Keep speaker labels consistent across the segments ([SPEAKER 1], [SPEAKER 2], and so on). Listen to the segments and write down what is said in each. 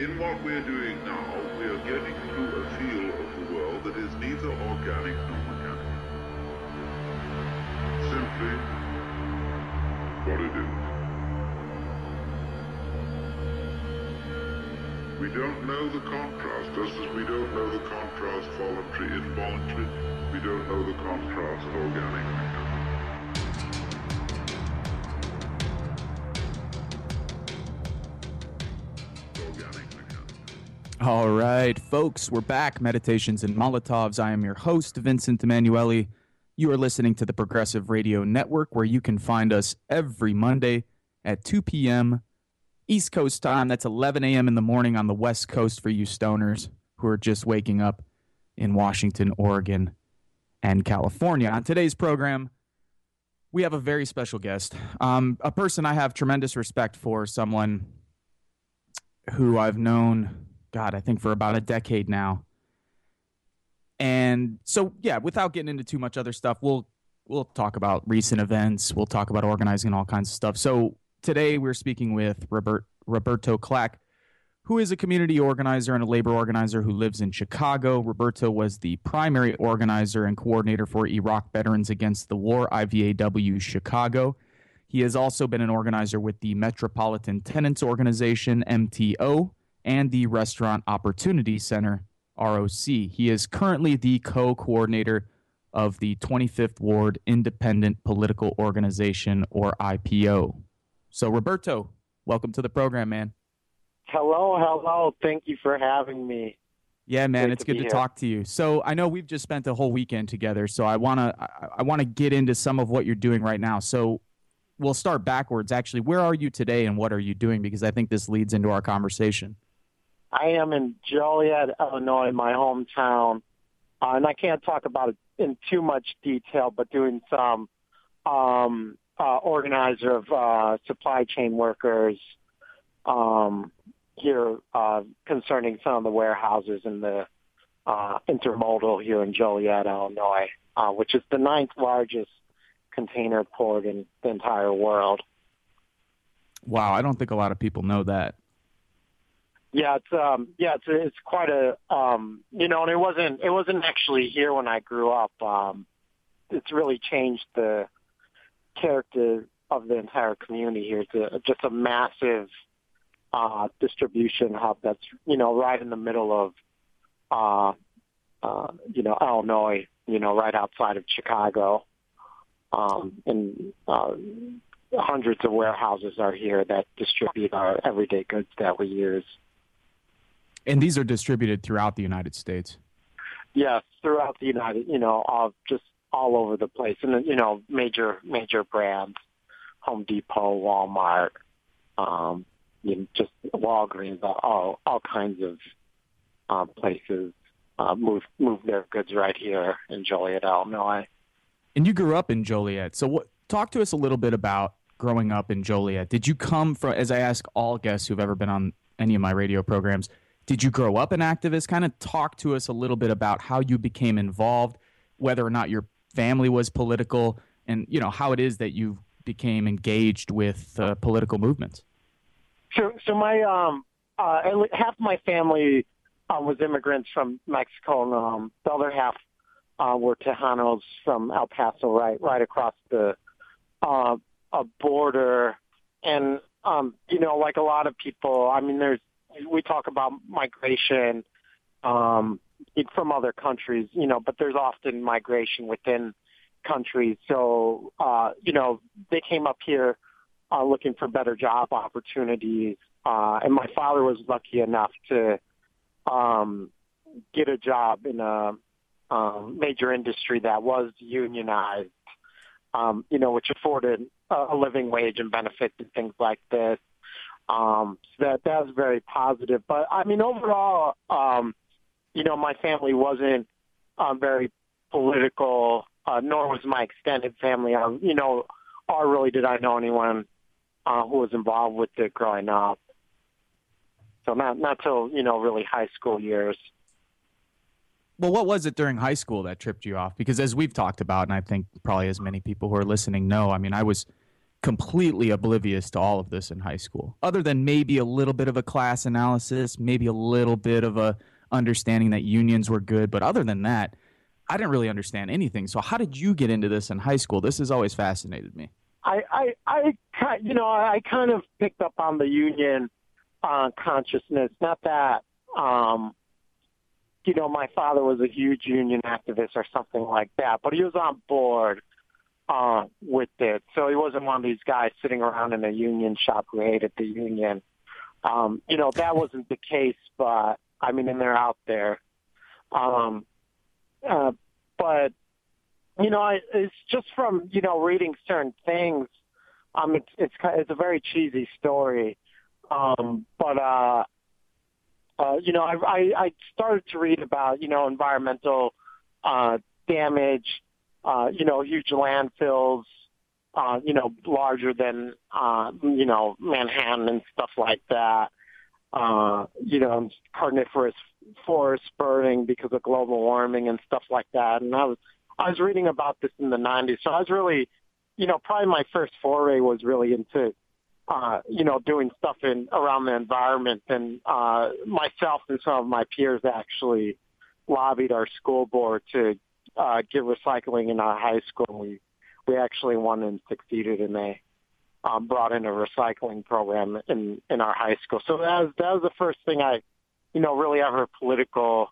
[SPEAKER 1] In what we're doing now, we are getting to a feel of the world that is neither organic nor mechanical. Simply what it is. We don't know the contrast, just as we don't know the contrast voluntary involuntary. We don't know the contrast organic
[SPEAKER 2] All right, folks, we're back. Meditations and Molotovs. I am your host, Vincent Emanuele. You are listening to the Progressive Radio Network, where you can find us every Monday at 2 p.m. East Coast time. That's 11 a.m. in the morning on the West Coast for you stoners who are just waking up in Washington, Oregon, and California. On today's program, we have a very special guest, um, a person I have tremendous respect for, someone who I've known, God, I think for about a decade now. And so, yeah, without getting into too much other stuff, we'll we'll talk about recent events. We'll talk about organizing all kinds of stuff. So today we're speaking with Robert, Roberto Clack, who is a community organizer and a labor organizer who lives in Chicago. Roberto was the primary organizer and coordinator for Iraq Veterans Against the War, IVAW Chicago. He has also been an organizer with the Metropolitan Tenants Organization, MTO, and the Restaurant Opportunity Center, ROC. He is currently the co coordinator of the 25th Ward Independent Political Organization, or IPO. So, Roberto, welcome to the program, man.
[SPEAKER 3] Hello, hello. Thank you for having me.
[SPEAKER 2] Yeah, man,
[SPEAKER 3] Great
[SPEAKER 2] it's
[SPEAKER 3] to
[SPEAKER 2] good to
[SPEAKER 3] here.
[SPEAKER 2] talk to you. So I know we've just spent a whole weekend together, so I wanna I, I wanna get into some of what you're doing right now. So we'll start backwards. Actually, where are you today, and what are you doing? Because I think this leads into our conversation.
[SPEAKER 3] I am in Joliet, Illinois, my hometown, uh, and I can't talk about it in too much detail, but doing some um, uh, organizer of uh, supply chain workers um, here uh, concerning some of the warehouses in the uh, intermodal here in Joliet, Illinois, uh, which is the ninth largest container port in the entire world.
[SPEAKER 2] Wow, I don't think a lot of people know that.
[SPEAKER 3] Yeah, it's um yeah, it's it's quite a um you know, and it wasn't it wasn't actually here when I grew up. Um it's really changed the character of the entire community here. It's a, just a massive uh distribution hub that's, you know, right in the middle of uh uh you know, Illinois, you know, right outside of Chicago. Um and uh hundreds of warehouses are here that distribute our everyday goods that we use.
[SPEAKER 2] And these are distributed throughout the United States.
[SPEAKER 3] Yes, throughout the United, you know, all just all over the place, and you know, major major brands, Home Depot, Walmart, um, you know, just Walgreens, all all kinds of uh, places uh, move move their goods right here in Joliet, Illinois.
[SPEAKER 2] And you grew up in Joliet. So what talk to us a little bit about growing up in Joliet. Did you come from as I ask all guests who've ever been on any of my radio programs, did you grow up an activist? Kind of talk to us a little bit about how you became involved, whether or not your family was political, and you know how it is that you became engaged with uh, political movements.
[SPEAKER 3] So, so my um, uh, half my family uh, was immigrants from Mexico, and um, the other half uh, were Tejanos from El Paso, right, right across the uh, a border. And um, you know, like a lot of people, I mean, there's we talk about migration um, from other countries, you know, but there's often migration within countries. So, uh, you know, they came up here uh, looking for better job opportunities. Uh, and my father was lucky enough to um, get a job in a um, major industry that was unionized, um, you know, which afforded a, a living wage and benefits and things like this. Um, so that that was very positive. But I mean, overall, um, you know, my family wasn't um, very political, uh, nor was my extended family. Um, you know, or really did I know anyone uh, who was involved with it growing up. So not not till you know really high school years.
[SPEAKER 2] Well, what was it during high school that tripped you off? Because as we've talked about, and I think probably as many people who are listening know, I mean, I was completely oblivious to all of this in high school, other than maybe a little bit of a class analysis, maybe a little bit of a understanding that unions were good. But other than that, I didn't really understand anything. So how did you get into this in high school? This has always fascinated me.
[SPEAKER 3] I, I, I, you know, I kind of picked up on the union uh, consciousness. Not that, um, you know, my father was a huge union activist or something like that, but he was on board uh, with it. So he wasn't one of these guys sitting around in a union shop who hated the union. Um, you know, that wasn't the case, but I mean, and they're out there. Um, uh, but you know, I, it's just from you know reading certain things. Um, it's it's it's a very cheesy story, um, but uh, uh, you know, I, I I started to read about you know environmental uh, damage, uh, you know, huge landfills, uh, you know, larger than uh, you know Manhattan and stuff like that uh, you know, coniferous forests burning because of global warming and stuff like that. And I was, I was reading about this in the 90s. So I was really, you know, probably my first foray was really into, uh, you know, doing stuff in around the environment. And uh, myself and some of my peers actually lobbied our school board to uh, get recycling in our high school. We we actually won and succeeded, and they um, brought in a recycling program in in our high school. So that was that was the first thing I, you know, really ever political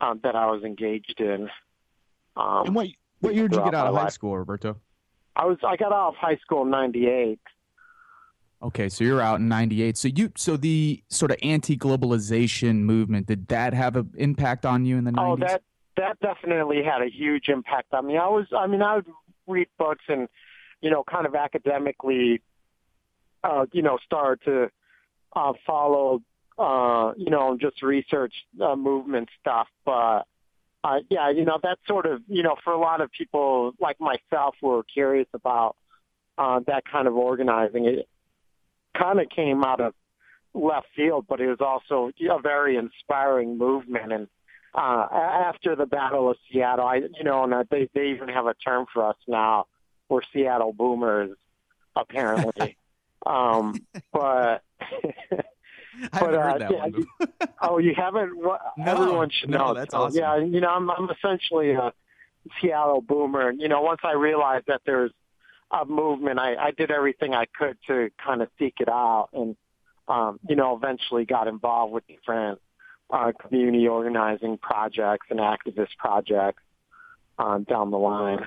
[SPEAKER 3] um, that I was engaged in.
[SPEAKER 2] Um, and what what year did you get out of high life. school, Roberto?
[SPEAKER 3] I was I got out of high school in '98.
[SPEAKER 2] Okay, so you're out in '98. So you so the sort of anti-globalization movement did that have an impact on you in the '90s?
[SPEAKER 3] Oh, that that definitely had a huge impact on me. I was I mean I would read books and you know, kind of academically, uh, you know, start to uh, follow, uh, you know, just research uh, movement stuff. But uh, yeah, you know, that's sort of, you know, for a lot of people like myself who are curious about uh, that kind of organizing, it kind of came out of left field, but it was also a very inspiring movement. And uh, after the Battle of Seattle, I, you know, and they they even have a term for us now we're Seattle boomers, apparently. um, but
[SPEAKER 2] but uh, yeah,
[SPEAKER 3] you, oh, you haven't? Well,
[SPEAKER 2] no,
[SPEAKER 3] everyone should
[SPEAKER 2] no,
[SPEAKER 3] know.
[SPEAKER 2] That's
[SPEAKER 3] so,
[SPEAKER 2] awesome.
[SPEAKER 3] Yeah, you know, I'm I'm essentially a Seattle boomer. And, you know, once I realized that there's a movement, I, I did everything I could to kind of seek it out, and um, you know, eventually got involved with different uh, community organizing projects and activist projects uh, down the line.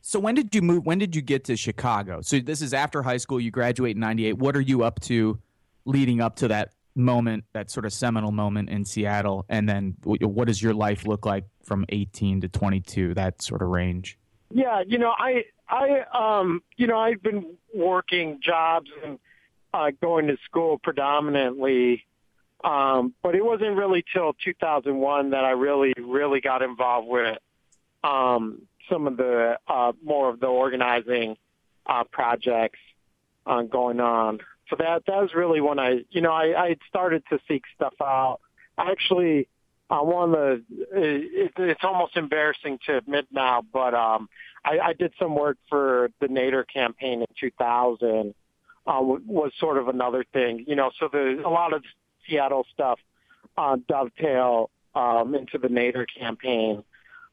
[SPEAKER 2] So when did you move? When did you get to Chicago? So this is after high school. You graduate in '98. What are you up to, leading up to that moment, that sort of seminal moment in Seattle? And then what does your life look like from 18 to 22? That sort of range.
[SPEAKER 3] Yeah, you know, I, I, um, you know, I've been working jobs and uh, going to school predominantly, um, but it wasn't really till 2001 that I really, really got involved with um, some of the uh, more of the organizing uh, projects uh, going on. So that that was really when I, you know, I, I started to seek stuff out. Actually, I of the it, it's almost embarrassing to admit now, but um, I, I did some work for the Nader campaign in 2000. Uh, was sort of another thing, you know. So the a lot of Seattle stuff uh, dovetail um, into the Nader campaign.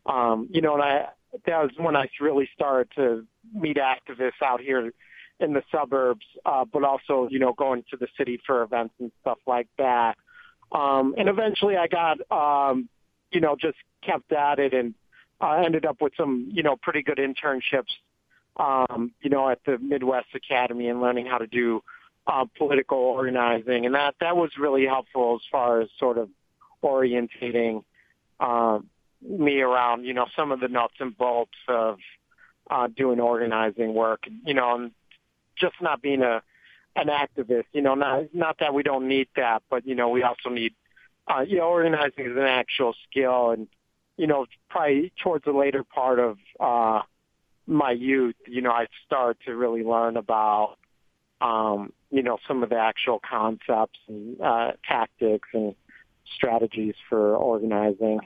[SPEAKER 3] Um, you know, and I that was when I really started to meet activists out here in the suburbs, uh, but also, you know, going to the city for events and stuff like that. Um, and eventually I got, um, you know, just kept at it and uh, ended up with some, you know, pretty good internships, um, you know, at the Midwest Academy and learning how to do uh, political organizing. And that, that was really helpful as far as sort of orientating, um, me around, you know, some of the nuts and bolts of uh, doing organizing work, you know, and just not being a an activist. You know, not not that we don't need that, but you know, we also need, uh, you know, organizing is an actual skill, and you know, probably towards the later part of uh, my youth, you know, I started to really learn about, um, you know, some of the actual concepts and uh, tactics and strategies for organizing.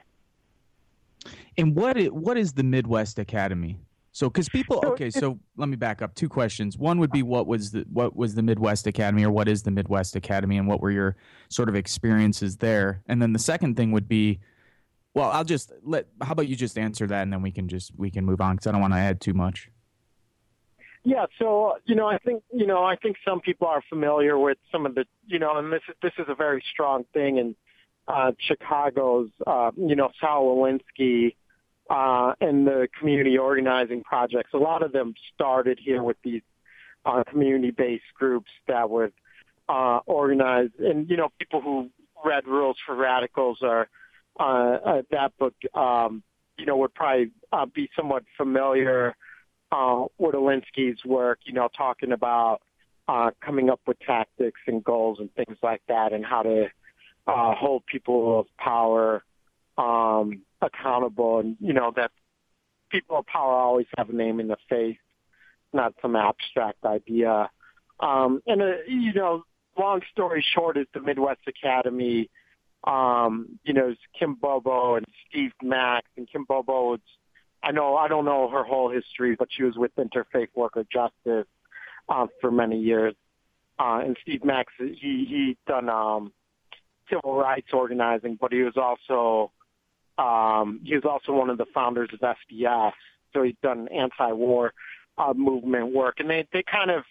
[SPEAKER 2] And what is, what is the Midwest Academy? So, because people, okay, so let me back up. Two questions. One would be what was the what was the Midwest Academy, or what is the Midwest Academy, and what were your sort of experiences there? And then the second thing would be, well, I'll just let. How about you just answer that, and then we can just we can move on because I don't want to add too much.
[SPEAKER 3] Yeah, so you know, I think you know, I think some people are familiar with some of the, you know, and this is this is a very strong thing in uh, Chicago's, uh, you know, Saul Alinsky uh, and the community organizing projects. A lot of them started here with these uh, community-based groups that would uh, organize, and you know, people who read Rules for Radicals or uh, uh, that book, um, you know, would probably uh, be somewhat familiar uh, work. You know, talking about uh, coming up with tactics and goals and things like that, and how to uh, hold people of power um, accountable, and you know that people of power always have a name in the face, not some abstract idea. Um, and uh, you know, long story short, is the Midwest Academy. Um, you know, Kim Bobo and Steve Max, and Kim Bobo was. I know I don't know her whole history, but she was with Interfaith Worker Justice uh, for many years. Uh, and Steve Max, he he done um, civil rights organizing, but he was also um, he was also one of the founders of SDS, so he's done anti-war uh, movement work, and they they kind of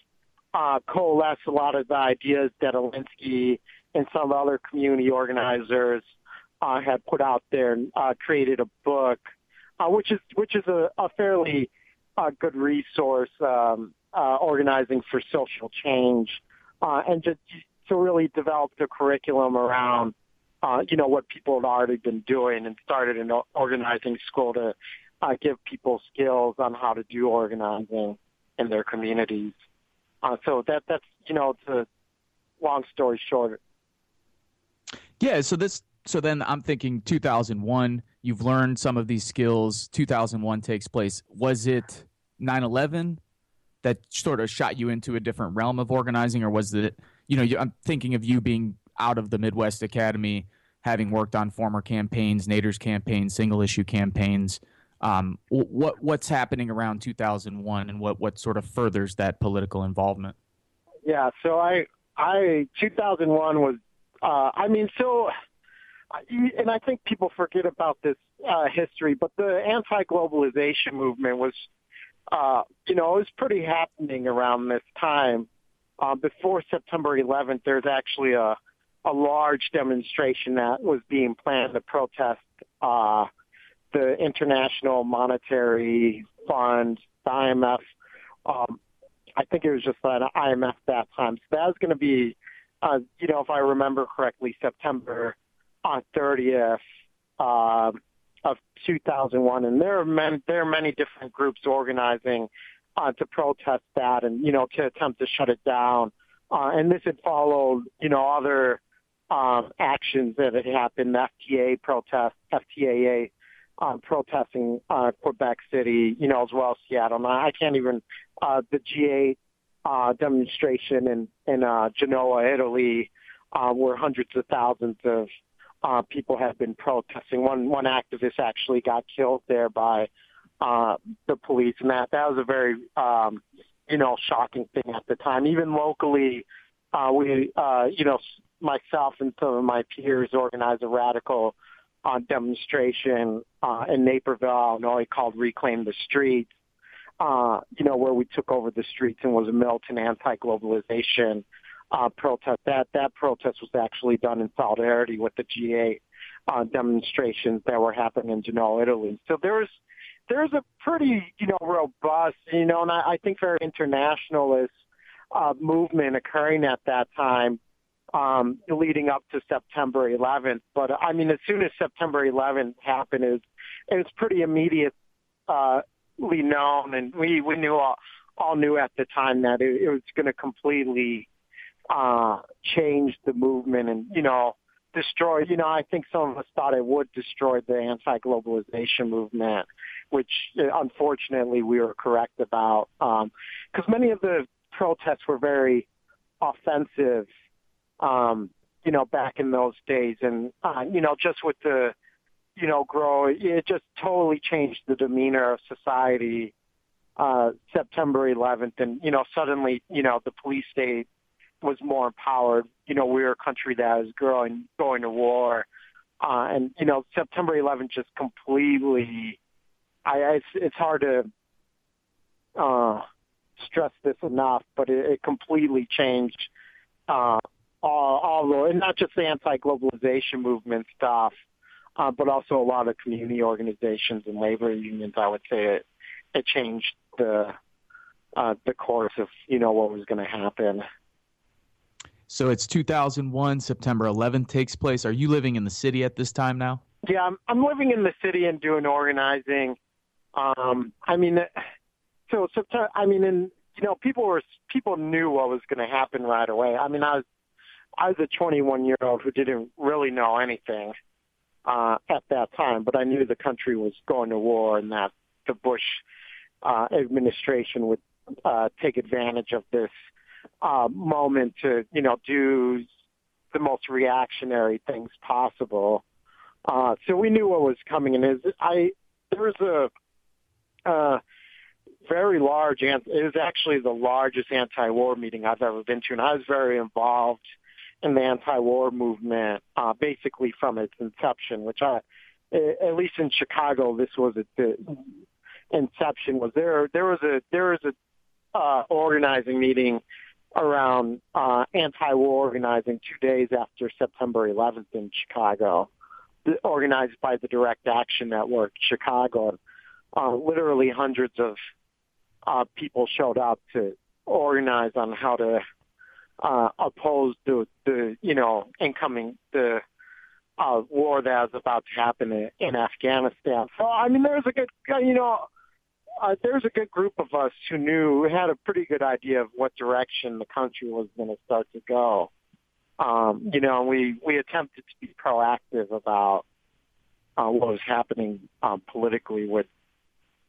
[SPEAKER 3] uh, coalesce a lot of the ideas that Alinsky and some other community organizers uh, had put out there and uh, created a book, uh, which is which is a, a fairly uh, good resource um, uh, organizing for social change, uh, and just to really develop the curriculum around uh, you know, what people have already been doing and started an organizing school to uh, give people skills on how to do organizing in their communities. Uh, so that that's you know, it's a long story short.
[SPEAKER 2] Yeah. So this. So then I'm thinking 2001. You've learned some of these skills. 2001 takes place. Was it 9/11 that sort of shot you into a different realm of organizing, or was it? You know, I'm thinking of you being out of the Midwest Academy having worked on former campaigns, Nader's campaign, single issue campaigns. Um, what what's happening around 2001, and what what sort of furthers that political involvement?
[SPEAKER 3] Yeah, so I I 2001 was uh, I mean so. And I think people forget about this uh, history, but the anti-globalization movement was, uh, you know, it was pretty happening around this time. Uh, before September 11th, there's actually a a large demonstration that was being planned to protest uh, the International Monetary Fund, the IMF. Um, I think it was just an IMF that time. So that was going to be, uh, you know, if I remember correctly, September uh, 30th uh, of 2001. And there are many, there are many different groups organizing uh, to protest that and, you know, to attempt to shut it down. Uh, and this had followed, you know, other um, actions that had happened, FTA protest, FTAA um, protesting uh, Quebec City, you know, as well as Seattle. Now, I can't even, uh, the G8 uh, demonstration in, in uh, Genoa, Italy, uh, where hundreds of thousands of uh, people have been protesting. One, one activist actually got killed there by uh, the police, and that, that was a very, um, you know, shocking thing at the time. Even locally, uh, we, uh, you know, myself and some of my peers organized a radical uh, demonstration uh, in Naperville, Illinois called Reclaim the Streets, uh, you know, where we took over the streets and was a militant anti-globalization uh, protest. That, that protest was actually done in solidarity with the G8 uh, demonstrations that were happening in Genoa, Italy. So there's, there's a pretty, you know, robust, you know, and I, I think very internationalist uh, movement occurring at that time um, leading up to September 11th. But I mean, as soon as September 11th happened, it was, it was pretty immediately uh, known, and we we knew all, all knew at the time that it, it was going to completely uh, change the movement, and you know, destroy. You know, I think some of us thought it would destroy the anti-globalization movement, which uh, unfortunately we were correct about, because um, many of the protests were very offensive um, you know, back in those days. And, uh, you know, just with the, you know, grow, it just totally changed the demeanor of society uh, September 11th, and you know, suddenly, you know, the police state was more empowered. You know, we were a country that was growing, going to war, uh, and you know, September 11th just completely. I, it's, it's hard to uh, stress this enough, but it, it completely changed uh, all, all the, and not just the anti-globalization movement stuff, uh, but also a lot of community organizations and labor unions. I would say it it changed the uh, the course of you know what was going to happen.
[SPEAKER 2] So it's 2001. September 11th takes place. Are you living in the city at this time now?
[SPEAKER 3] Yeah, I'm, I'm living in the city and doing organizing. Um, I mean, so September. I mean, and you know, people were people knew what was going to happen right away. I mean, I was I was a 21 year old who didn't really know anything uh, at that time, but I knew the country was going to war and that the Bush uh, administration would uh, take advantage of this uh, moment to, you know, do the most reactionary things possible. Uh, so we knew what was coming, and is I there was a uh, very large, it was actually the largest anti-war meeting I've ever been to, and I was very involved in the anti-war movement, uh, basically from its inception, which I, at least in Chicago, this was the inception was there. There was a there was a uh, organizing meeting around uh, anti-war organizing two days after September 11th in Chicago, organized by the Direct Action Network Chicago. Uh, literally hundreds of uh, people showed up to organize on how to uh, oppose the, the you know incoming the uh, war that was about to happen in, in Afghanistan. So I mean, there's a good you know uh, there's a good group of us who knew had a pretty good idea of what direction the country was going to start to go. Um, you know, we we attempted to be proactive about uh, what was happening um, politically with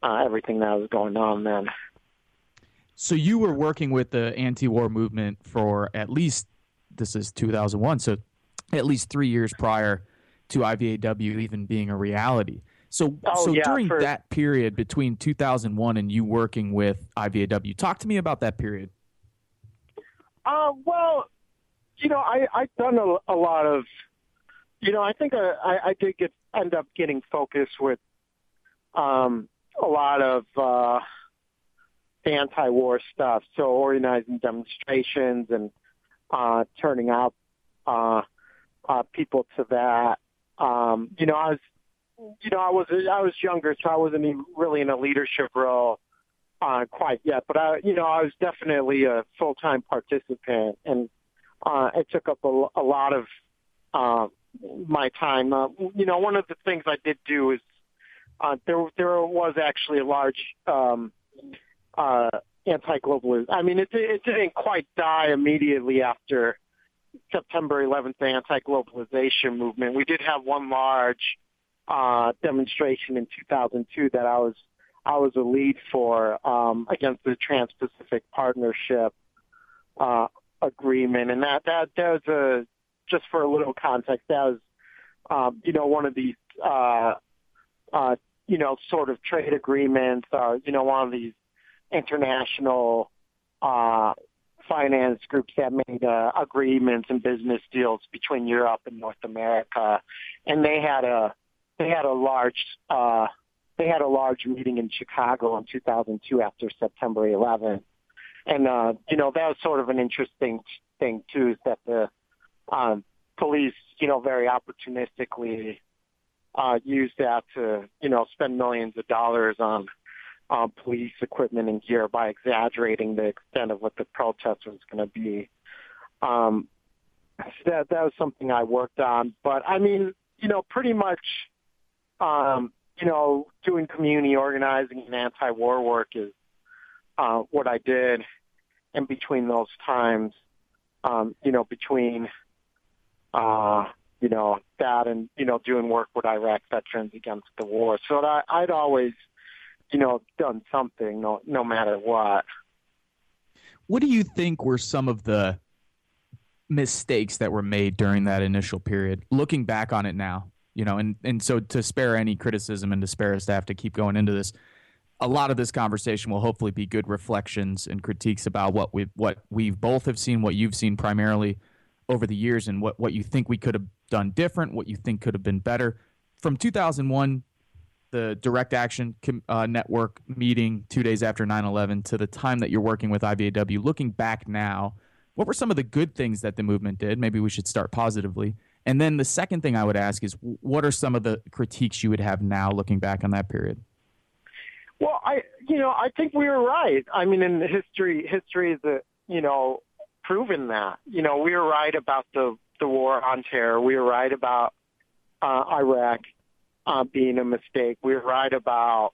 [SPEAKER 3] uh, everything that was going on then.
[SPEAKER 2] So you were working with the anti-war movement for at least this is 2001, so at least three years prior to IVAW even being a reality. So,
[SPEAKER 3] oh,
[SPEAKER 2] so
[SPEAKER 3] yeah,
[SPEAKER 2] during
[SPEAKER 3] for,
[SPEAKER 2] that period between 2001 and you working with IVAW, talk to me about that period.
[SPEAKER 3] Uh, well, you know, I I've done a, a lot of, you know, I think I, I, I did get end up getting focused with, um, a lot of. uh anti-war stuff. So organizing demonstrations and uh, turning out uh, uh, people to that. Um, you know, I was, you know, I was I was younger, so I wasn't even really in a leadership role uh, quite yet. But I, you know, I was definitely a full-time participant, and uh, it took up a, a lot of uh, my time. Uh, you know, one of the things I did do is uh, there there was actually a large um, uh, anti-globalism. I mean, it, it didn't quite die immediately after September 11th, the anti-globalization movement. We did have one large uh, demonstration in 2002 that I was I was a lead for um, against the Trans-Pacific Partnership uh, agreement, and that that that was a just for a little context. That was um, you know one of these uh, uh, you know sort of trade agreements, or you know one of these international uh, finance groups that made uh, agreements and business deals between Europe and North America, and they had a they had a large uh, they had a large meeting in Chicago in 2002 after September 11th, and uh, you know that was sort of an interesting thing too, is that the um, police you know very opportunistically uh, used that to you know spend millions of dollars on uh, police equipment and gear by exaggerating the extent of what the protest was going to be. Um, that that was something I worked on, but I mean, you know, pretty much, um, you know, doing community organizing and anti-war work is uh, what I did. And between those times, um, you know, between, uh, you know, that and you know, doing work with Iraq veterans against the war, so that I'd always you know, done something no no matter what.
[SPEAKER 2] What do you think were some of the mistakes that were made during that initial period? Looking back on it now, you know, and and so to spare any criticism and to spare us to have to keep going into this, a lot of this conversation will hopefully be good reflections and critiques about what we what we both have seen, what you've seen primarily over the years, and what what you think we could have done different, what you think could have been better. From 2001, the Direct Action uh, Network meeting two days after 9/11 to the time that you're working with IVAW, looking back now, what were some of the good things that the movement did? Maybe we should start positively. And then the second thing I would ask is, what are some of the critiques you would have now, looking back on that period?
[SPEAKER 3] Well, I, you know, I think we were right. I mean, in history, history is, a, you know, proven that. You know, we were right about the the war on terror. We were right about uh, Iraq uh, being a mistake. We were right about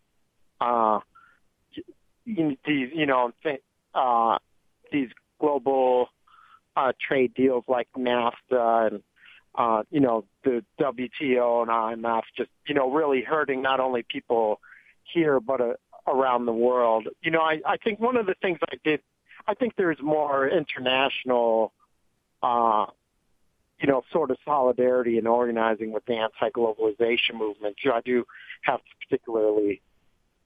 [SPEAKER 3] uh, these, you know, uh, these global uh, trade deals like NAFTA and uh, you know the WTO and IMF, just you know, really hurting not only people here but uh, around the world. You know, I, I think one of the things I did, I think there's more international, uh, you know, sort of solidarity and organizing with the anti-globalization movement. So I do have to particularly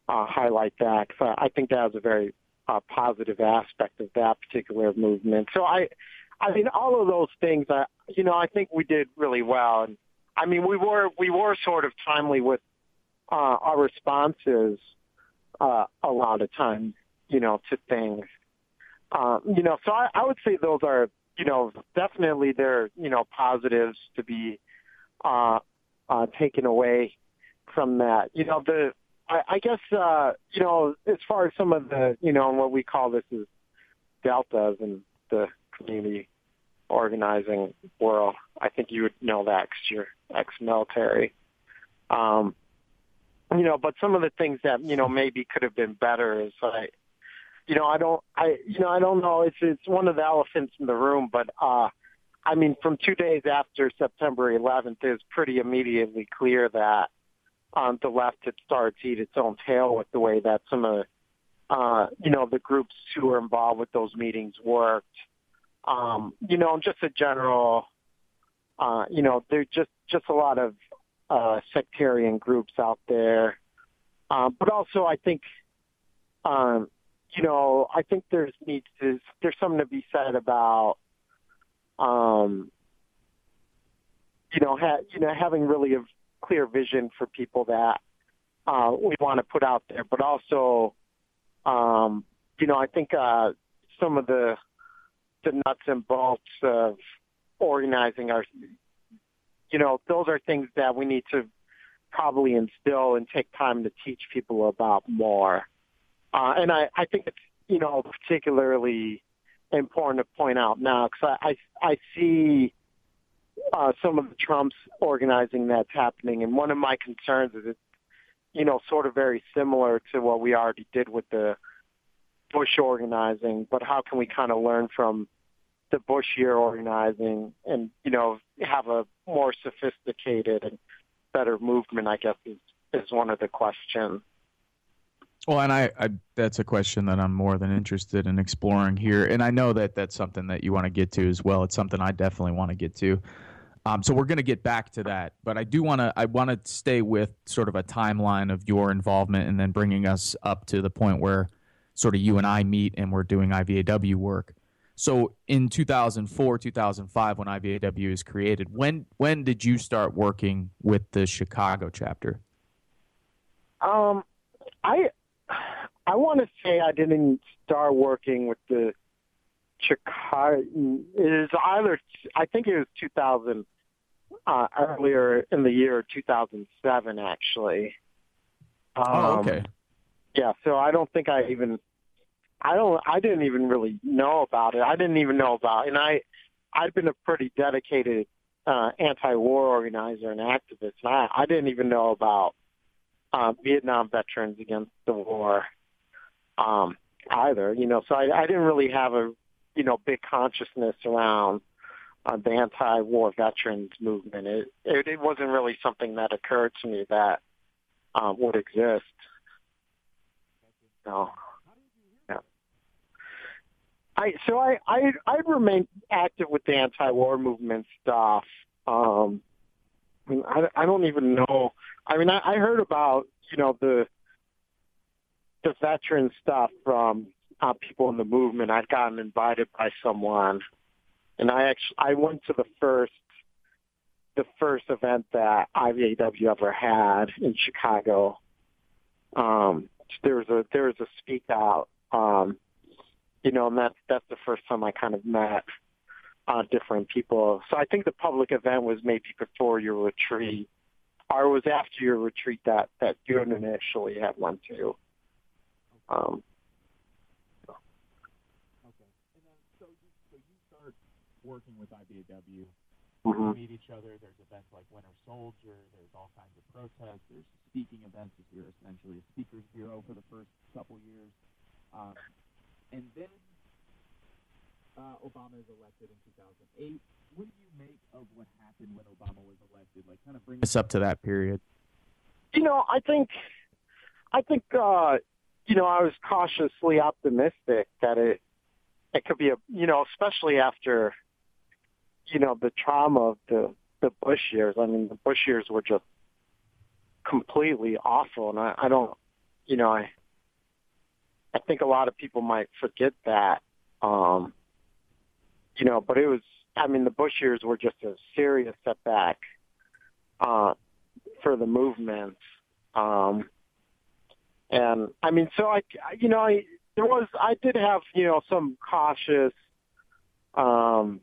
[SPEAKER 3] uh, highlight that because I, I think that was a very uh, positive aspect of that particular movement. So I, I mean, all of those things, I, you know, I think we did really well. And I mean, we were we were sort of timely with uh, our responses uh, a lot of times, you know, to things. Um, you know, so I, I would say those are, you know, definitely they're, you know, positives to be uh, uh, taken away from that. You know, the I, I guess uh, you know, as far as some of the, you know, what we call this is deltas and the community organizing world. I think you would know that because you're ex-military. Um, you know, but some of the things that you know maybe could have been better is I, you know, I don't, I, you know, I don't know. It's it's one of the elephants in the room, but uh, I mean, from two days after September 11th, it's pretty immediately clear that um, the left had started to eat its own tail with the way that some of, uh, you know, the groups who were involved with those meetings worked. Um, you know, just a general, uh, you know, there's just just a lot of uh, sectarian groups out there. Um, but also, I think, um, you know, I think there's needs to there's something to be said about, um, you know, ha- you know, having really a clear vision for people that uh, we want to put out there, but also, um, you know, I think uh, some of the the nuts and bolts of organizing our you know, those are things that we need to probably instill and take time to teach people about more. Uh, and I, I think it's, you know, particularly important to point out now because I, I, I see uh, some of the Trump's organizing that's happening. And one of my concerns is it's, you know, sort of very similar to what we already did with the Bush organizing, but how can we kind of learn from the Bush year organizing and, you know, have a more sophisticated and better movement, I guess, is, is one of the questions.
[SPEAKER 2] Well, and I, I, that's a question that I'm more than interested in exploring here, and I know that that's something that you want to get to as well. It's something I definitely want to get to. Um, so we're going to get back to that, but I do want to I want to stay with sort of a timeline of your involvement, and then bringing us up to the point where sort of you and I meet and we're doing IVAW work. So in 2004, 2005, when IVAW is created, when when did you start working with the Chicago chapter?
[SPEAKER 3] Um, I I want to say I didn't start working with the Chicago. It is either I think it was 2000 uh, earlier in the year 2007 actually.
[SPEAKER 2] Oh, um, oh, okay.
[SPEAKER 3] Yeah, so I don't think I even I don't. I didn't even really know about it. I didn't even know about, it. and I, I've been a pretty dedicated uh, anti-war organizer and activist, and I, I didn't even know about uh, Vietnam veterans against the war um, either. You know, so I, I didn't really have a, you know, big consciousness around uh, the anti-war veterans movement. It, it it wasn't really something that occurred to me that um, would exist. No. I so I I I remain active with the anti-war movement stuff. Um, I mean, I, I don't even know. I mean, I, I heard about you know the the veteran stuff from uh, people in the movement. I'd gotten invited by someone, and I actually I went to the first the first event that IVAW ever had in Chicago. Um, there was a there was a speak out, um, you know, and that's that's the first time I kind of met uh, different people. So I think the public event was maybe before your retreat, or was after your retreat that that you initially had one to. Um,
[SPEAKER 2] okay, and then so you, so you start working with IVAW
[SPEAKER 3] mm-hmm.
[SPEAKER 2] meet each other. There's events like Winter Soldier. There's all kinds of protests. There's speaking events. You're essentially a speakers bureau for the first couple years, um, and then uh, Obama is elected in 2008. What do you make of what happened when Obama was elected? Like, kind of bring us up to that period.
[SPEAKER 3] You know, I think, I think, uh, you know, I was cautiously optimistic that it, it could be a, you know, especially after you know, the trauma of the the Bush years. I mean, the Bush years were just completely awful, and I, I don't, you know, I I think a lot of people might forget that. Um, you know, but it was. I mean, the Bush years were just a serious setback uh, for the movement. Um, and I mean, so I, you know, I there was I did have you know some cautious um,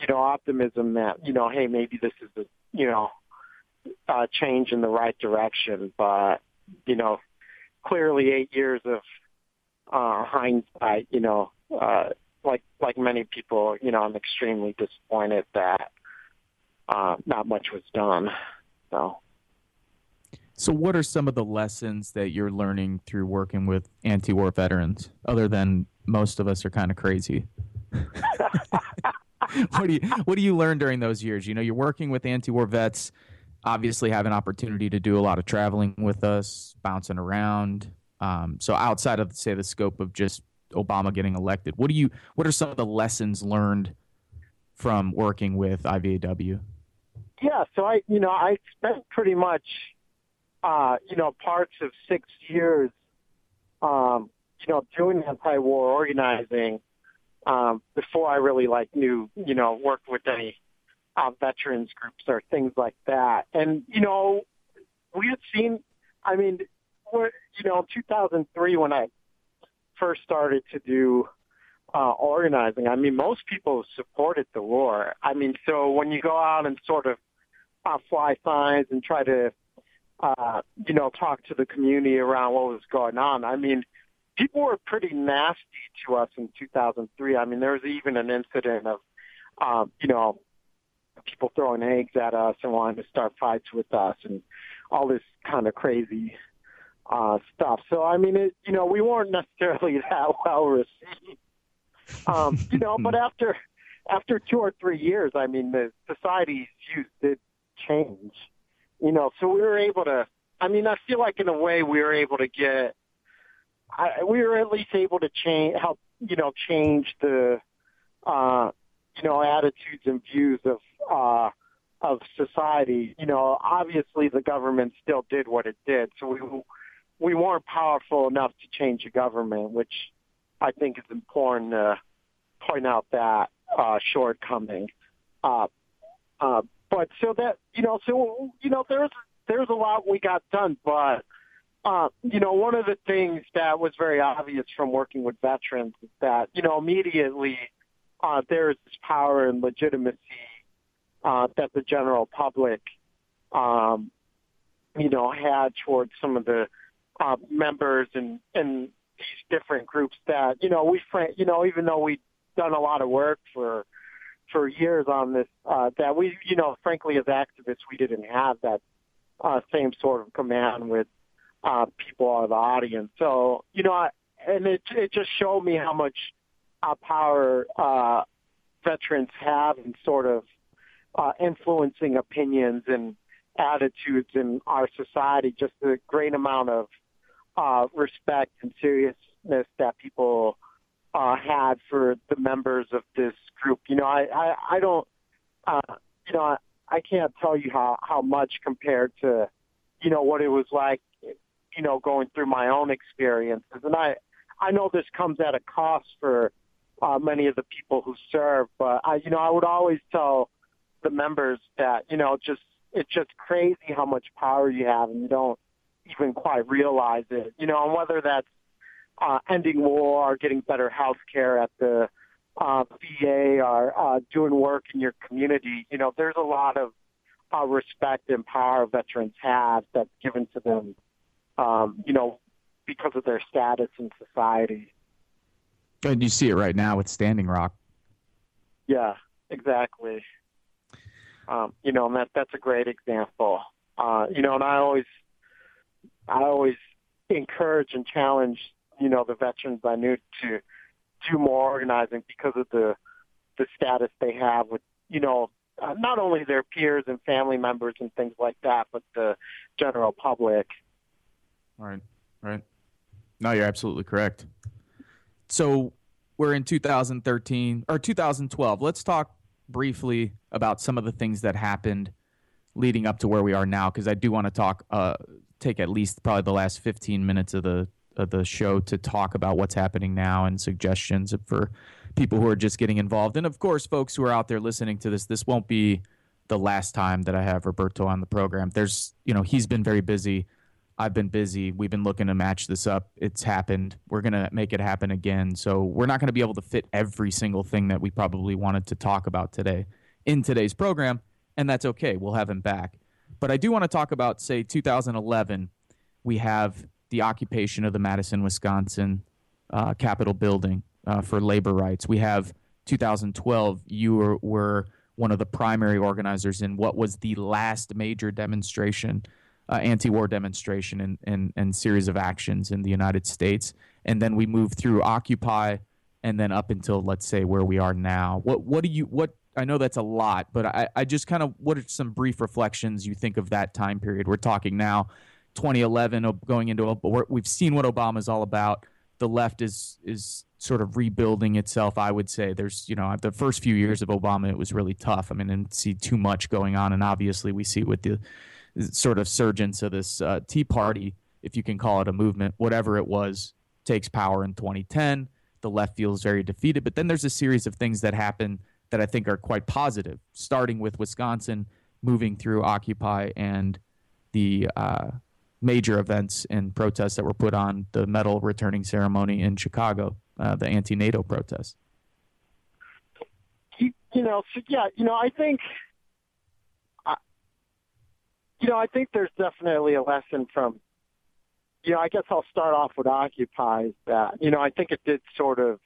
[SPEAKER 3] you know, optimism that, you know, hey, maybe this is a, you know, a change in the right direction. But, you know, clearly eight years of uh, hindsight, you know, uh, like like many people, you know, I'm extremely disappointed that uh, not much was done. So.
[SPEAKER 2] So, what are some of the lessons that you're learning through working with anti-war veterans, other than most of us are kind of crazy? what do you what do you learn during those years? You know, you're working with anti-war vets, obviously have an opportunity to do a lot of traveling with us, bouncing around. Um, so outside of say the scope of just Obama getting elected, what do you what are some of the lessons learned from working with IVAW?
[SPEAKER 3] Yeah, so I you know I spent pretty much uh, you know parts of six years um, you know doing anti-war organizing um, before I really like knew, you know, worked with any uh, veterans groups or things like that. And, you know, we had seen, I mean, you know, 2003 when I first started to do uh, organizing, I mean, most people supported the war. I mean, so when you go out and sort of uh, fly signs and try to, uh, you know, talk to the community around what was going on, I mean, people were pretty nasty to us in 2003. I mean, there was even an incident of, um, you know, people throwing eggs at us and wanting to start fights with us and all this kind of crazy uh, stuff. So, I mean, it, you know, we weren't necessarily that well received. Um, you know, but after after two or three years, I mean, the society's views did change. You know, so we were able to. I mean, I feel like in a way we were able to get I, we were at least able to change, help, you know, change the, uh, you know, attitudes and views of, uh, of society. You know, obviously the government still did what it did, so we, we weren't powerful enough to change the government, which I think is important to point out that, uh, shortcoming. Uh, uh, but so that, you know, so, you know, there's, there's a lot we got done, but, uh, you know, one of the things that was very obvious from working with veterans is that, you know, immediately uh, there's this power and legitimacy uh, that the general public, um, you know, had towards some of the uh, members and, and these different groups that, you know, we, you know, even though we've done a lot of work for, for years on this, uh, that we, you know, frankly, as activists, we didn't have that uh, same sort of command with uh, people out of the audience. So, you know, I, and it, it just showed me how much uh, power uh, veterans have in sort of uh, influencing opinions and attitudes in our society, just the great amount of uh, respect and seriousness that people uh, had for the members of this group. You know, I, I, I don't, uh, you know, I, I can't tell you how, how much compared to, you know, what it was like you know, going through my own experiences, and I I know this comes at a cost for uh, many of the people who serve, but I you know I would always tell the members that you know just it's just crazy how much power you have, and you don't even quite realize it. You know, and whether that's uh, ending war, or getting better health care at the uh, VA, or uh, doing work in your community, you know, there's a lot of uh, respect and power veterans have that's given to them, um, you know, because of their status in society.
[SPEAKER 2] And you see it right now with Standing Rock.
[SPEAKER 3] Yeah, exactly. Um, you know, and that that's a great example. Uh, you know, and I always, I always encourage and challenge, you know, the veterans I knew to do more organizing because of the the status they have with, you know, uh, not only their peers and family members and things like that, but the general public.
[SPEAKER 2] Right, right. No, you're absolutely correct. So we're in 2013 or 2012. Let's talk briefly about some of the things that happened leading up to where we are now, because I do want to talk, uh, take at least probably the last 15 minutes of the of the show to talk about what's happening now and suggestions for people who are just getting involved. And of course, folks who are out there listening to this, this won't be the last time that I have Roberto on the program. There's, you know, he's been very busy. I've been busy. We've been looking to match this up. It's happened. We're going to make it happen again. So we're not going to be able to fit every single thing that we probably wanted to talk about today in today's program, and that's okay. We'll have him back. But I do want to talk about, say, 2011. We have the occupation of the Madison, Wisconsin uh, Capitol building uh, for labor rights. We have 2012. You were, were, one of the primary organizers in what was the last major demonstration, uh, anti-war demonstration, and, and and series of actions in the United States. And then we move through Occupy, and then up until let's say where we are now. What what do you what I know that's a lot, but I, I just kind of what are some brief reflections you think of that time period? We're talking now 2011 going into we've seen what Obama is all about. The left is is sort of rebuilding itself. I would say there's you know the first few years of Obama it was really tough. I mean, didn't see too much going on, and obviously we see with the sort of surgence of this uh, Tea Party, if you can call it a movement, whatever it was, takes power in 2010. The left feels very defeated, but then there's a series of things that happen that I think are quite positive, starting with Wisconsin, moving through Occupy and the uh, major events and protests that were put on the medal returning ceremony in Chicago, uh, the anti-NATO protests.
[SPEAKER 3] You, you know, so yeah, you know, I think, you know, I think there's definitely a lesson from, you know, I guess I'll start off with Occupy. That you know, I think it did sort of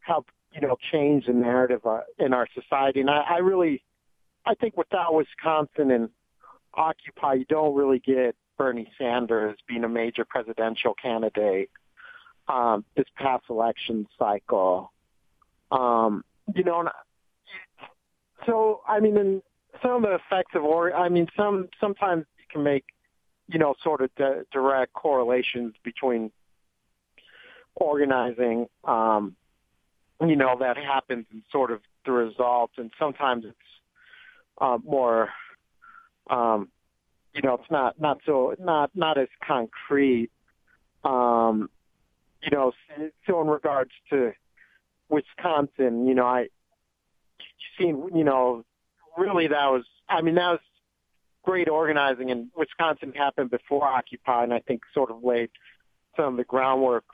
[SPEAKER 3] help, you know, change the narrative uh, in our society, and I, I really, I think without Wisconsin and Occupy, you don't really get Bernie Sanders being a major presidential candidate um, this past election cycle. Um, you know, so I mean, in some of the effects of or I mean, some sometimes you can make you know sort of di- direct correlations between organizing. Um, you know that happens and sort of the results, and sometimes it's uh, more um, you know, it's not not so not not as concrete. Um, you know, so in regards to Wisconsin, you know, I seen, you know, really that was, I mean, that was great organizing, and Wisconsin happened before Occupy, and I think sort of laid some of the groundwork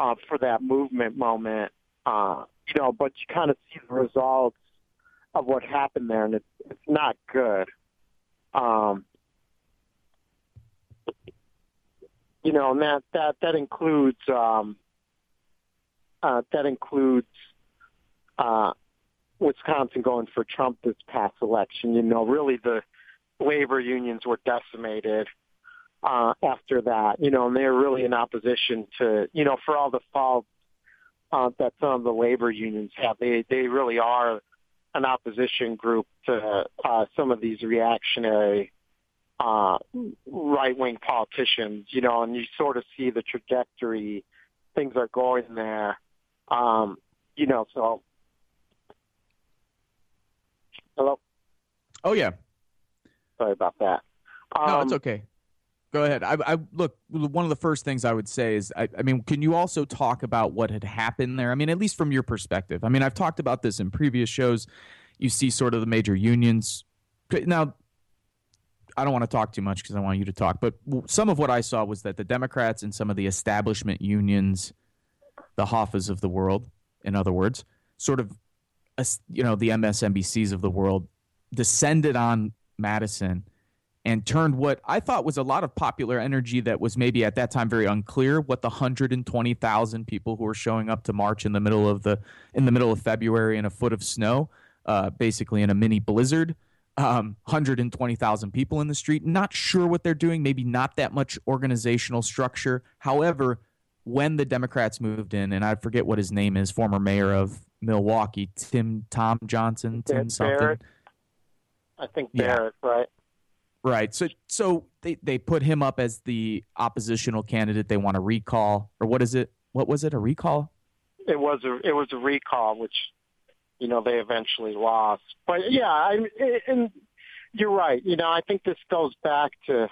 [SPEAKER 3] uh, for that movement moment. Uh, you know, but you kind of see the results of what happened there, and it's it's not good. Um, you know, and that that that includes um, uh, that includes uh, Wisconsin going for Trump this past election. You know, really the labor unions were decimated uh, after that. You know, and they're really in opposition to you know for all the faults uh, that some of the labor unions have. They they really are an opposition group to uh, some of these reactionary uh, right-wing politicians, you know, and you sort of see the trajectory things are going there. Um, you know, so hello.
[SPEAKER 2] Oh yeah.
[SPEAKER 3] Sorry about that.
[SPEAKER 2] Um, no, it's okay. Go ahead. I, I, look. One of the first things I would say is, I, I, mean, can you also talk about what had happened there? I mean, at least from your perspective. I mean, I've talked about this in previous shows. You see, sort of the major unions. Now, I don't want to talk too much because I want you to talk. But some of what I saw was that the Democrats and some of the establishment unions, the Hoffas of the world, in other words, sort of, you know, the MSNBCs of the world, descended on Madison and turned what I thought was a lot of popular energy that was maybe at that time very unclear what the 120,000 people who were showing up to march in the middle of the in the middle of February in a foot of snow, uh, basically in a mini blizzard. Um, 120,000 people in the street. Not sure what they're doing. Maybe not that much organizational structure. However, when the Democrats moved in, and I forget what his name is, former mayor of Milwaukee, Tim Tom Johnson, Tim something.
[SPEAKER 3] I think Barrett, yeah. right?
[SPEAKER 2] Right. So so they, they put him up as the oppositional candidate they want to recall or what is it? What was it? A recall?
[SPEAKER 3] It was a it was a recall which you know they eventually lost. But yeah, I and you're right. You know, I think this goes back to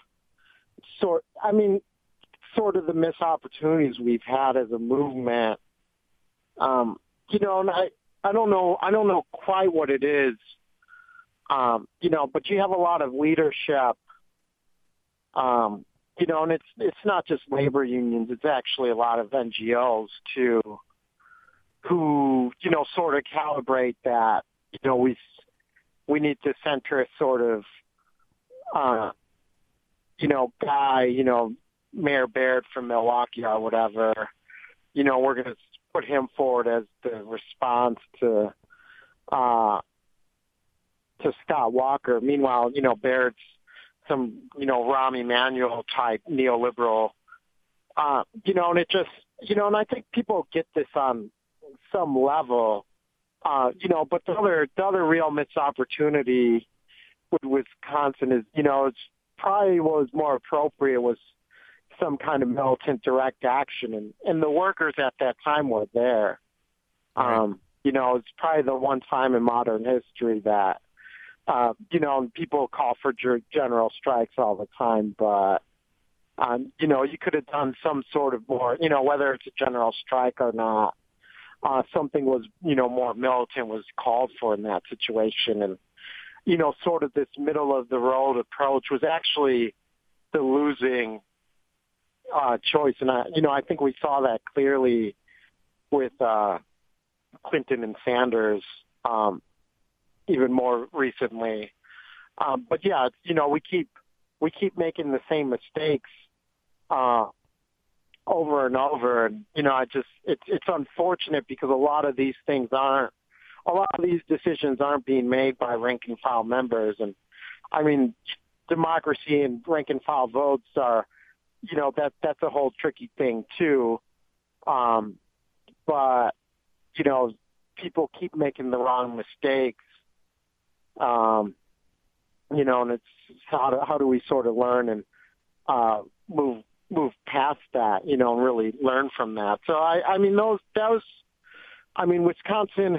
[SPEAKER 3] sort I mean sort of the missed opportunities we've had as a movement. Um, you know, and I I don't know I don't know quite what it is um, you know, but you have a lot of leadership. Um, you know, and it's it's not just labor unions; it's actually a lot of NGOs too, who you know sort of calibrate that. You know, we we need to center a sort of, uh, you know, guy, you know, Mayor Barrett from Milwaukee or whatever. You know, we're going to put him forward as the response to uh, to Scott Walker. Meanwhile, you know, Barrett's some, you know, Rahm Emanuel type neoliberal. Uh, you know, and it just, you know, and I think people get this on some level. Uh, you know, but the other, the other real missed opportunity with Wisconsin is, you know, it's probably what was more appropriate was some kind of militant direct action, and and the workers at that time were there. Um, you know, it's probably the one time in modern history that uh, you know, people call for general strikes all the time, but um, you know, you could have done some sort of more, you know, whether it's a general strike or not, uh, something was, you know, more militant was called for in that situation. And, you know, sort of this middle of the road approach was actually the losing uh, choice. And, I, you know, I think we saw that clearly with uh, Clinton and Sanders. Um, even more recently. Um, but yeah, you know, we keep we keep making the same mistakes uh, over and over, and you know, I just it's it's unfortunate because a lot of these things aren't a lot of these decisions aren't being made by rank and file members, and I mean, democracy and rank and file votes are, you know, that that's a whole tricky thing too. Um, but you know, people keep making the wrong mistakes um, you know, and it's how do, how do we sort of learn and uh, move move past that, you know, and really learn from that. So I, I mean, those that was, I mean, Wisconsin.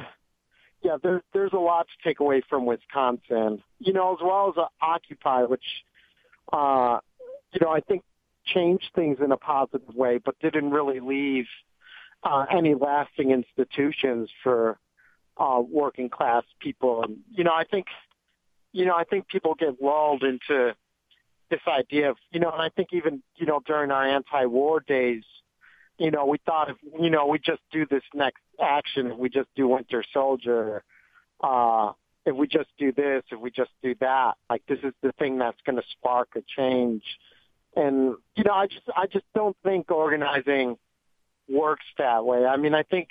[SPEAKER 3] Yeah, there's there's a lot to take away from Wisconsin, you know, as well as uh, Occupy, which, uh, you know, I think changed things in a positive way, but didn't really leave uh, any lasting institutions for uh, working class people. And, you know, I think, you know, I think people get lulled into this idea of, you know, and I think even, you know, during our anti-war days, you know, we thought if, you know, we just do this next action, if we just do Winter Soldier, uh, if we just do this, if we just do that, like this is the thing that's going to spark a change. And, you know, I just, I just don't think organizing works that way. I mean, I think,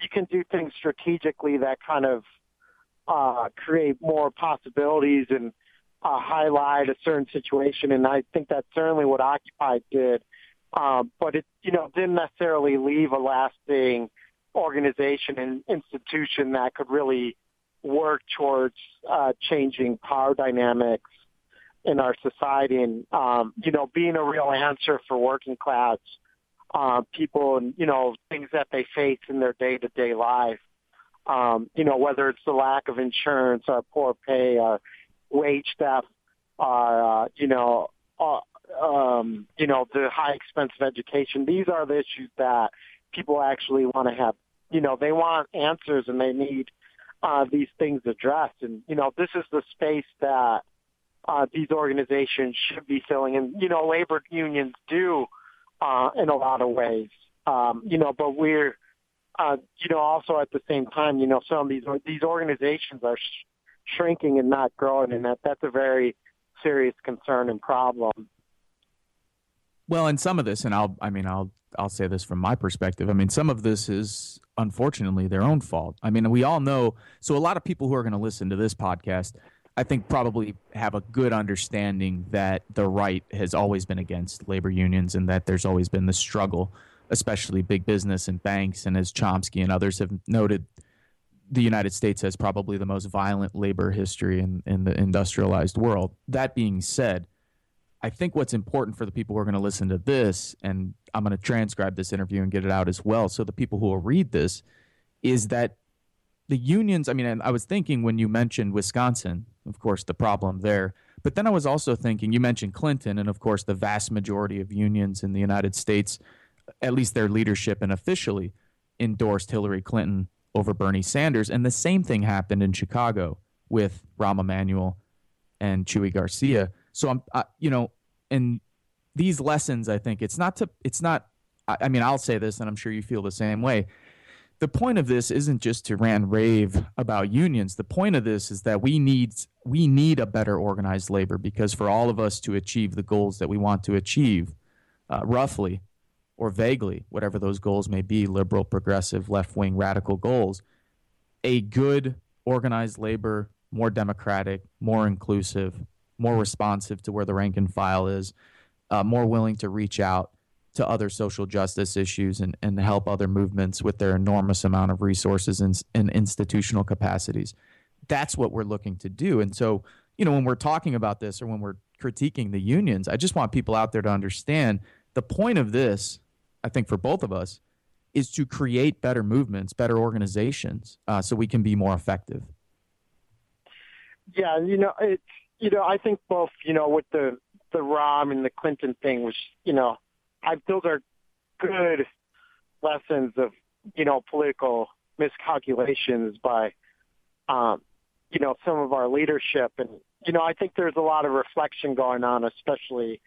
[SPEAKER 3] you can do things strategically that kind of uh, create more possibilities and uh, highlight a certain situation. And I think that's certainly what Occupy did. Um, but it, you know, didn't necessarily leave a lasting organization and institution that could really work towards uh, changing power dynamics in our society and, um, you know, being a real answer for working class uh, people and you know things that they face in their day to day life. Um, you know whether it's the lack of insurance, or poor pay, or wage theft, or uh, you know uh, um, you know, the high expense of education. These are the issues that people actually want to have. You know, they want answers and they need uh, these things addressed. And you know, this is the space that uh, these organizations should be filling. And you know, labor unions do uh, in a lot of ways. Um, you know, but we're uh, you know, also at the same time, you know, some of these these organizations are sh- shrinking and not growing, and that that's a very serious concern and problem.
[SPEAKER 2] Well, and some of this, and I'll, I mean, I'll, I'll say this from my perspective. I mean, some of this is unfortunately their own fault. I mean, we all know. So a lot of people who are going to listen to this podcast, I think, probably have a good understanding that the right has always been against labor unions, and that there's always been the struggle especially big business and banks. And as Chomsky and others have noted, the United States has probably the most violent labor history in, in the industrialized world. That being said, I think what's important for the people who are going to listen to this, and I'm going to transcribe this interview and get it out as well. So the people who will read this is that the unions, I mean, I was thinking when you mentioned Wisconsin, of course, the problem there. But then I was also thinking, you mentioned Clinton, and of course, the vast majority of unions in the United States at least their leadership and officially endorsed Hillary Clinton over Bernie Sanders. And the same thing happened in Chicago with Rahm Emanuel and Chuy Garcia. So I'm, I, you know, and these lessons, I think it's not to, it's not, I, I mean, I'll say this, and I'm sure you feel the same way. The point of this isn't just to rant rave about unions. The point of this is that we need we need a better organized labor because for all of us to achieve the goals that we want to achieve, uh, roughly, or vaguely, whatever those goals may be liberal, progressive, left wing, radical goals a good organized labor, more democratic, more inclusive, more responsive to where the rank and file is, uh, more willing to reach out to other social justice issues and, and help other movements with their enormous amount of resources and, and institutional capacities. That's what we're looking to do. And so, you know, when we're talking about this or when we're critiquing the unions, I just want people out there to understand the point of this I think for both of us, is to create better movements, better organizations, uh, so we can be more effective.
[SPEAKER 3] Yeah, you know, it's you know, I think both, you know, with the the Rahm and the Clinton thing, which you know, I those are good lessons of you know political miscalculations by um, you know some of our leadership, and you know, I think there's a lot of reflection going on, especially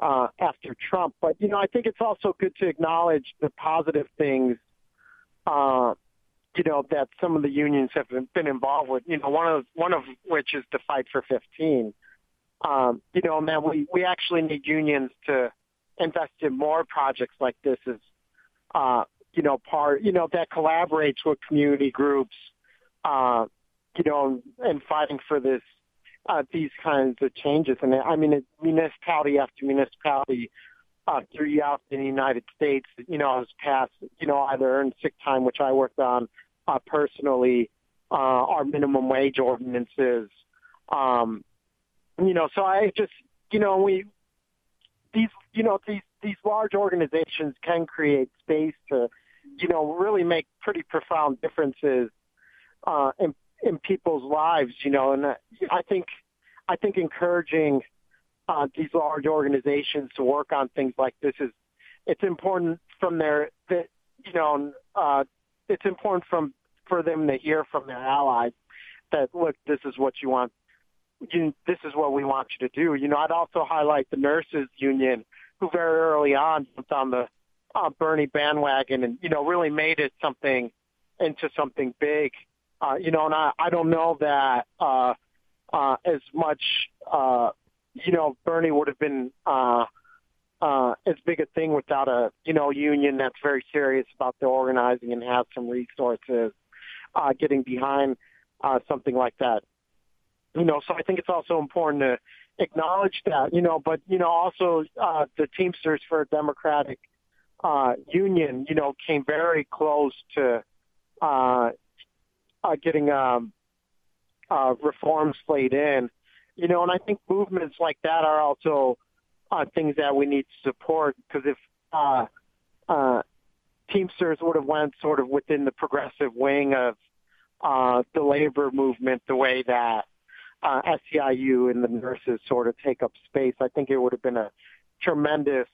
[SPEAKER 3] uh, after Trump. But you know, I think it's also good to acknowledge the positive things. Uh, you know that some of the unions have been involved with. You know, one of one of which is to fight for 15. Um, you know, and that we we actually need unions to invest in more projects like this. Is uh, you know part you know that collaborates with community groups. Uh, you know, and fighting for this uh, these kinds of changes. And I mean, it, municipality after municipality uh, throughout the United States, you know, has passed, you know, either earned sick time, which I worked on uh, personally, uh, our minimum wage ordinances. Um, you know, so I just, you know, we, these, you know, these, these large organizations can create space to, you know, really make pretty profound differences uh, in in people's lives, you know, and I think I think encouraging uh, these large organizations to work on things like this is it's important from their that you know uh, it's important from for them to hear from their allies that look this is what you want you this is what we want you to do. You know, I'd also highlight the nurses union who very early on jumped on the uh, Bernie bandwagon and you know really made it something into something big uh, you know, and I, I don't know that uh, uh, as much, uh, you know, Bernie would have been uh, uh, as big a thing without a, you know, union that's very serious about the organizing and has some resources uh, getting behind uh, something like that. You know, so I think it's also important to acknowledge that, you know, but, you know, also uh, the Teamsters for a Democratic uh, Union, you know, came very close to, uh, uh, getting um, uh, reforms played in. You know, and I think movements like that are also uh, things that we need to support because if uh, uh, Teamsters would have went sort of within the progressive wing of uh, the labor movement, the way that uh, SEIU and the nurses sort of take up space, I think it would have been a tremendous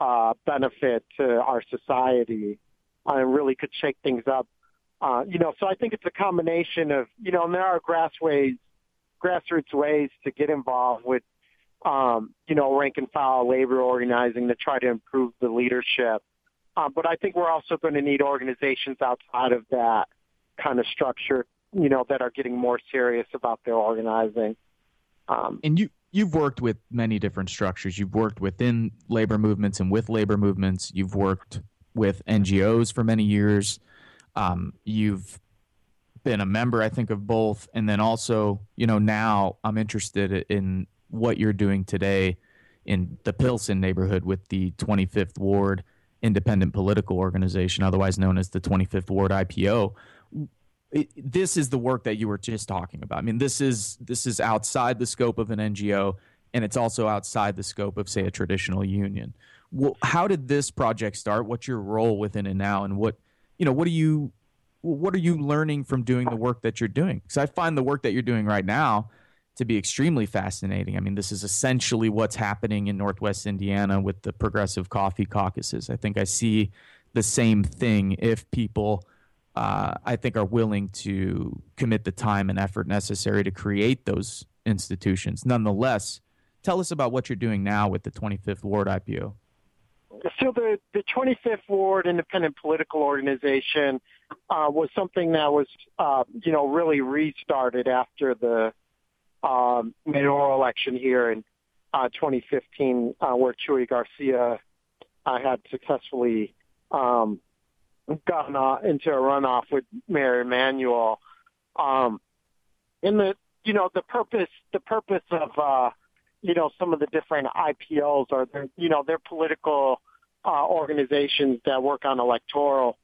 [SPEAKER 3] uh, benefit to our society and really could shake things up. Uh, you know, so I think it's a combination of, you know, and there are grassroots, grassroots ways to get involved with, um, you know, rank and file labor organizing to try to improve the leadership. Uh, but I think we're also going to need organizations outside of that kind of structure, you know, that are getting more serious about their organizing.
[SPEAKER 2] Um, and you you've worked with many different structures. You've worked within labor movements and with labor movements. You've worked with NGOs for many years. Um, you've been a member, I think, of both, and then also, you know, now I'm interested in what you're doing today in the Pilsen neighborhood with the 25th Ward Independent Political Organization, otherwise known as the 25th Ward IPO it, this is the work that you were just talking about. I mean, this is this is outside the scope of an NGO, and it's also outside the scope of, say, a traditional union. Well, how did this project start? What's your role within it now, and what you know? What are you what are you learning from doing the work that you're doing? Because I find the work that you're doing right now to be extremely fascinating. I mean, this is essentially what's happening in Northwest Indiana with the Progressive Coffee Caucuses. I think I see the same thing if people uh, I think are willing to commit the time and effort necessary to create those institutions. Nonetheless, tell us about what you're doing now with the 25th Ward IPO.
[SPEAKER 3] So the, the 25th Ward Independent Political Organization uh, was something that was, uh, you know, really restarted after the um, mayoral election here in uh, 2015, uh, where Chuy Garcia uh, had successfully um, gotten uh, into a runoff with Mayor Emanuel. Um, in the you know the purpose the purpose of uh, you know some of the different IPOs are they're you know they're political uh, organizations that work on electoral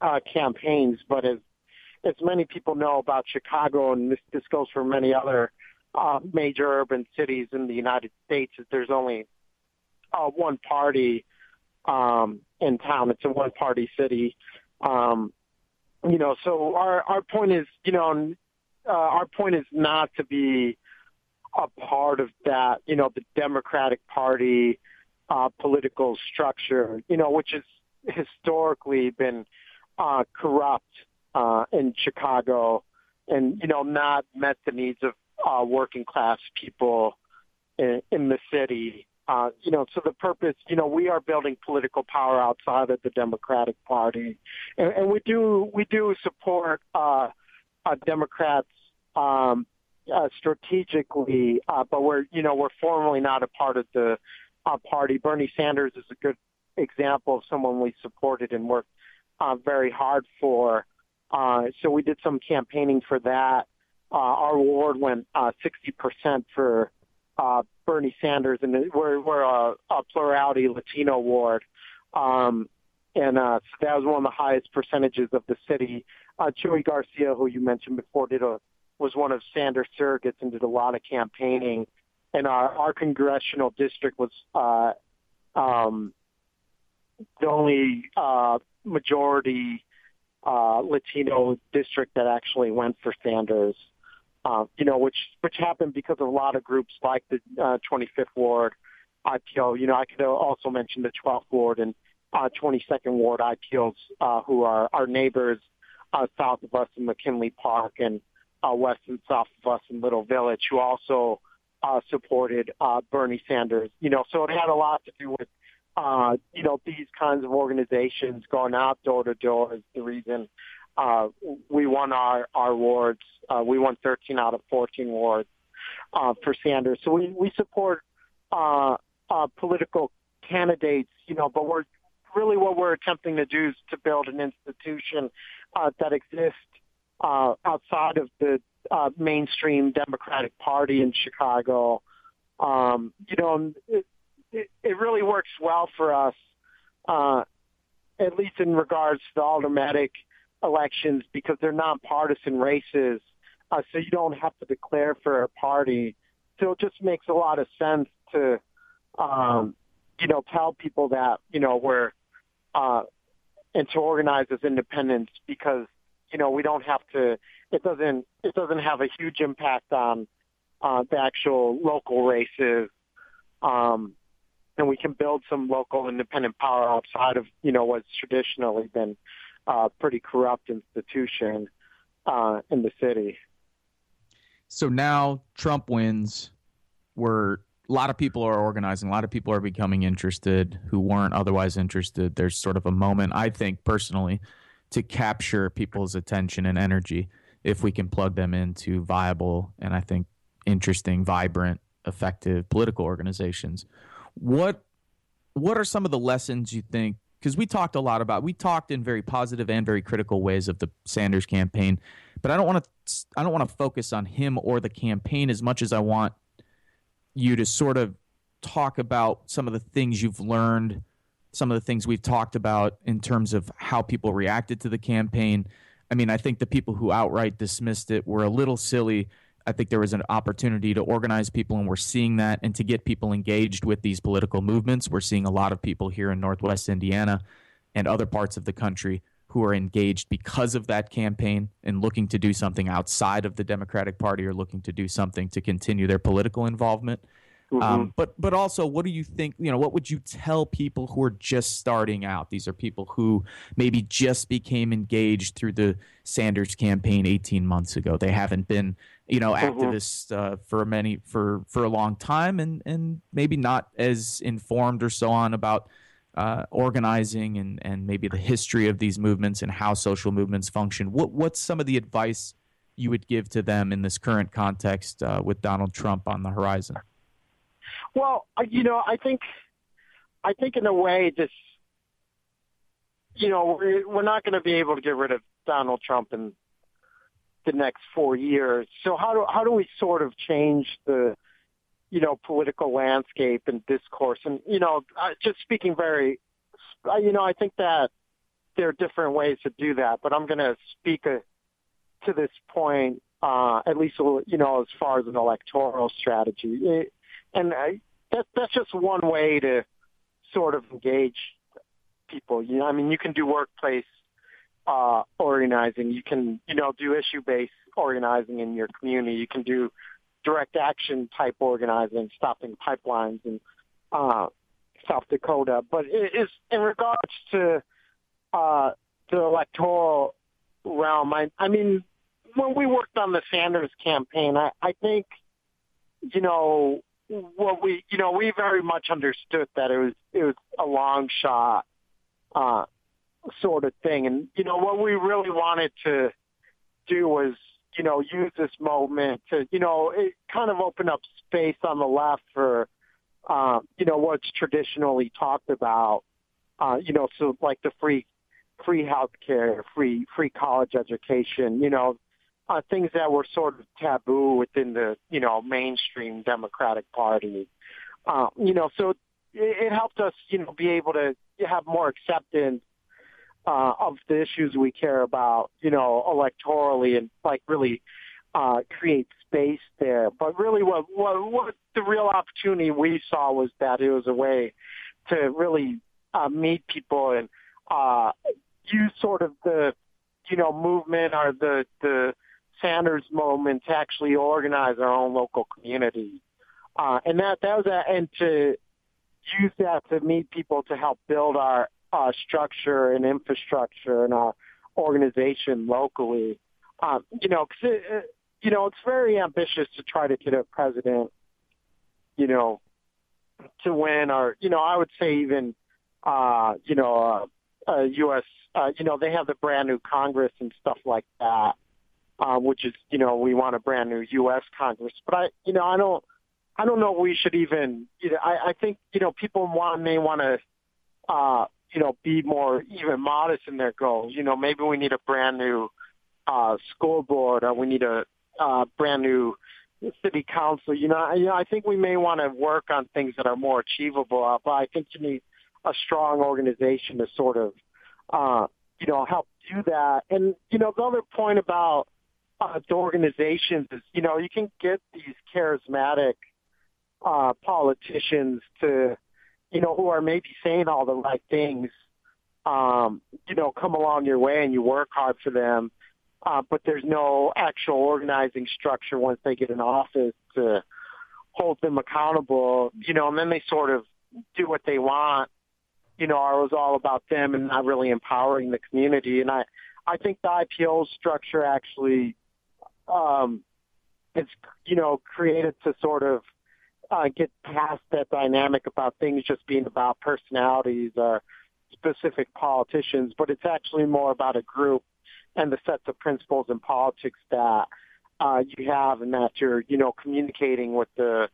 [SPEAKER 3] uh, campaigns, but as as many people know about Chicago, and this this goes for many other uh, major urban cities in the United States, is there's only uh, one party um, in town. It's a one party city. Um, you know, so our, our point is, you know, uh, our point is not to be a part of that, you know, the Democratic Party uh, political structure, you know, which has historically been uh, corrupt uh, in Chicago and, you know, not met the needs of uh, working class people in, in the city. Uh, you know, so the purpose, you know, we are building political power outside of the Democratic Party, and, and we do we do support uh, uh, Democrats um, uh, strategically, uh, but we're you know we're formally not a part of the uh, party. Bernie Sanders is a good example of someone we supported and worked uh, very hard for. Uh, so we did some campaigning for that. Uh, our award went uh, 60% for uh, Bernie Sanders, and we're we're a, a plurality Latino ward, um, and uh, so that was one of the highest percentages of the city. Uh, Chuy Garcia, who you mentioned before, did a was one of Sanders' surrogates and did a lot of campaigning, and our our congressional district was uh, um, the only uh, majority uh, Latino district that actually went for Sanders uh, you know, which which happened because of a lot of groups like the uh, 25th Ward IPO. You know, I could also mention the 12th Ward and uh, 22nd Ward IPOs, uh, who are our neighbors uh, south of us in McKinley Park and uh, west and south of us in Little Village, who also uh, supported uh, Bernie Sanders. You know, so it had a lot to do with uh, you know these kinds of organizations going out door to door is the reason uh, we won our, our wards. Uh, we won 13 out of 14 wards uh, for Sanders. So we, we support uh, uh, political candidates, you know, but we're really what we're attempting to do is to build an institution uh, that exists uh, outside of the uh, mainstream Democratic Party in Chicago. Um, you know, it, it, it really works well for us, uh, at least in regards to the aldermanic elections because they're nonpartisan races, uh, so you don't have to declare for a party. So it just makes a lot of sense to, um, you know, tell people that you know we're uh, and to organize as independents because you know we don't have to. It doesn't. It doesn't have a huge impact on uh, the actual local races. Um, and we can build some local independent power outside of you know what's traditionally been a pretty corrupt institution uh, in the city.
[SPEAKER 2] So now Trump wins. We're a lot of people are organizing. A lot of people are becoming interested who weren't otherwise interested. There's sort of a moment, I think personally, to capture people's attention and energy if we can plug them into viable and I think interesting, vibrant, effective political organizations. What what are some of the lessons you think because we talked a lot about we talked in very positive and very critical ways of the Sanders campaign, but I don't want to I don't want to focus on him or the campaign as much as I want you to sort of talk about some of the things you've learned, some of the things we've talked about in terms of how people reacted to the campaign. I mean, I think the people who outright dismissed it were a little silly. I think there was an opportunity to organize people, and we're seeing that, and to get people engaged with these political movements. We're seeing a lot of people here in Northwest Indiana and other parts of the country who are engaged because of that campaign and looking to do something outside of the Democratic Party or looking to do something to continue their political involvement. Mm-hmm. Um, but but also, what do you think? You know, what would you tell people who are just starting out? These are people who maybe just became engaged through the Sanders campaign 18 months ago. They haven't been, you know, mm-hmm. activists uh, for many for for a long time, and and maybe not as informed or so on about uh, organizing and, and maybe the history of these movements and how social movements function. What what's some of the advice you would give to them in this current context uh, with Donald Trump on the horizon?
[SPEAKER 3] Well, you know, I think I think in a way this you know we're, not going to be able to get rid of Donald Trump in the next four years. So how do how do we sort of change the you know, political landscape and discourse. And, you know, just speaking very, you know, I think that there are different ways to do that, but I'm going to speak a, to this point, uh, at least, you know, as far as an electoral strategy. It, and I, that, that's just one way to sort of engage people. You know, I mean, you can do workplace uh, organizing. You can, you know, do issue-based organizing in your community. You can do direct action type organizing, stopping pipelines in uh, South Dakota. But it is in regards to uh, the electoral realm. I, I mean, when we worked on the Sanders campaign, I, I think, you know, what we, you know, we very much understood that it was it was a long shot uh, sort of thing, and you know, what we really wanted to do was you know, use this moment to, you know, it kind of open up space on the left for, um, you know, what's traditionally talked about, uh, you know, so like the free, free health care, free, free college education, you know, uh, things that were sort of taboo within the, you know, mainstream Democratic Party. Uh, you know, so it, it helped us, you know, be able to have more acceptance uh, of the issues we care about, you know, electorally and like really uh, create space there. But really what, what, what the real opportunity we saw was that it was a way to really uh, meet people and uh, use sort of the, you know, movement or the, the Sanders moment to actually organize our own local community. Uh, and that, that was a, and to use that to meet people to help build our uh, structure and infrastructure and our organization locally. Um, you know, cause it, you know, it's very ambitious to try to get a president, you know, to win or, you know, I would say even, uh, you know, uh, uh, U.S., uh, you know, they have the brand new Congress and stuff like that, uh, which is, you know, we want a brand new U.S. Congress. But I, you know, I don't, I don't know we should even, you know, I, I think, you know, people want, may want to, uh, you know, be more even modest in their goals. You know, maybe we need a brand new uh, school board or we need a uh, brand new city council. You know, I, you know, I think we may want to work on things that are more achievable. Uh, but I think you need a strong organization to sort of, uh, you know, help do that. And you know, the other point about uh, the organizations is, you know, you can get these charismatic uh, politicians to you know, who are maybe saying all the right things, um, you know, come along your way and you work hard for them. Uh, but there's no actual organizing structure once they get in office to hold them accountable, you know, and then they sort of do what they want, you know, it was all about them and not really empowering the community. And I, I think the IPO structure actually, um, it's you know created to sort of uh, get past that dynamic about things just being about personalities or specific politicians, but it's actually more about a group and the sets of principles in politics that uh, you have and that you're, you know, communicating with the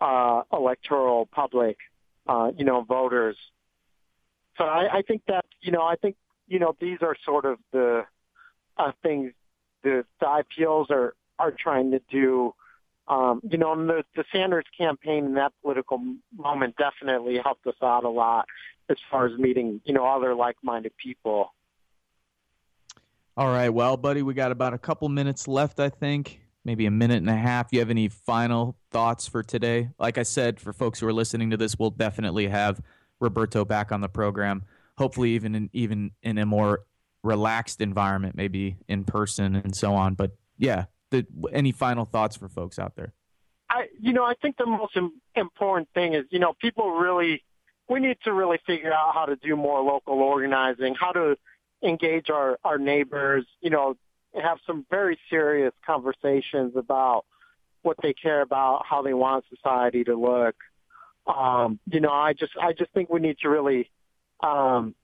[SPEAKER 3] uh, electoral public, uh, you know, voters. So I, I think that, you know, I think, you know, these are sort of the uh, things the, the IPOs are, are trying to do. Um, you know, the, the Sanders campaign in that political moment definitely helped us out a lot as far as meeting, you know, other like-minded people.
[SPEAKER 2] All right, well, buddy, we got about a couple minutes left, I think, maybe a minute and a half. You have any final thoughts for today? Like I said, for folks who are listening to this, we'll definitely have Roberto back on the program. Hopefully, even in even in a more relaxed environment, maybe in person and so on. But yeah, the, any final thoughts for folks out there?
[SPEAKER 3] I, you know, I think the most important thing is, you know, people really, we need to really figure out how to do more local organizing, how to engage our, our neighbors, you know, have some very serious conversations about what they care about, how they want society to look. Um, you know, I just, I just think we need to really, um,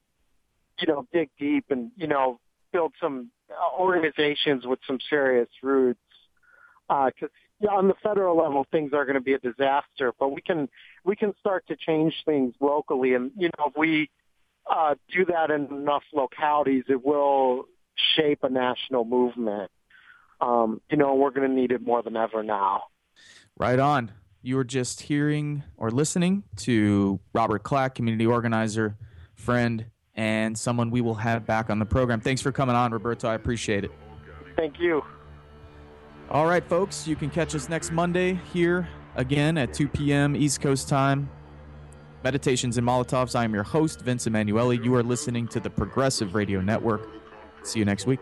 [SPEAKER 3] you know, dig deep and, you know, build some organizations with some serious roots. Because uh, yeah, on the federal level, things are going to be a disaster, but we can we can start to change things locally, and you know, if we uh, do that in enough localities, it will shape a national movement. Um, you know, we're going to need it more than ever now.
[SPEAKER 2] Right on. You were just hearing or listening to Robert Clack, community organizer, friend, and someone we will have back on the program. Thanks for coming on, Roberto. I appreciate it.
[SPEAKER 3] Thank you.
[SPEAKER 2] All right, folks, you can catch us next Monday here again at 2 p.m. East Coast time. Meditations and Molotovs. I am your host, Vince Emanuele. You are listening to the Progressive Radio Network. See you next week.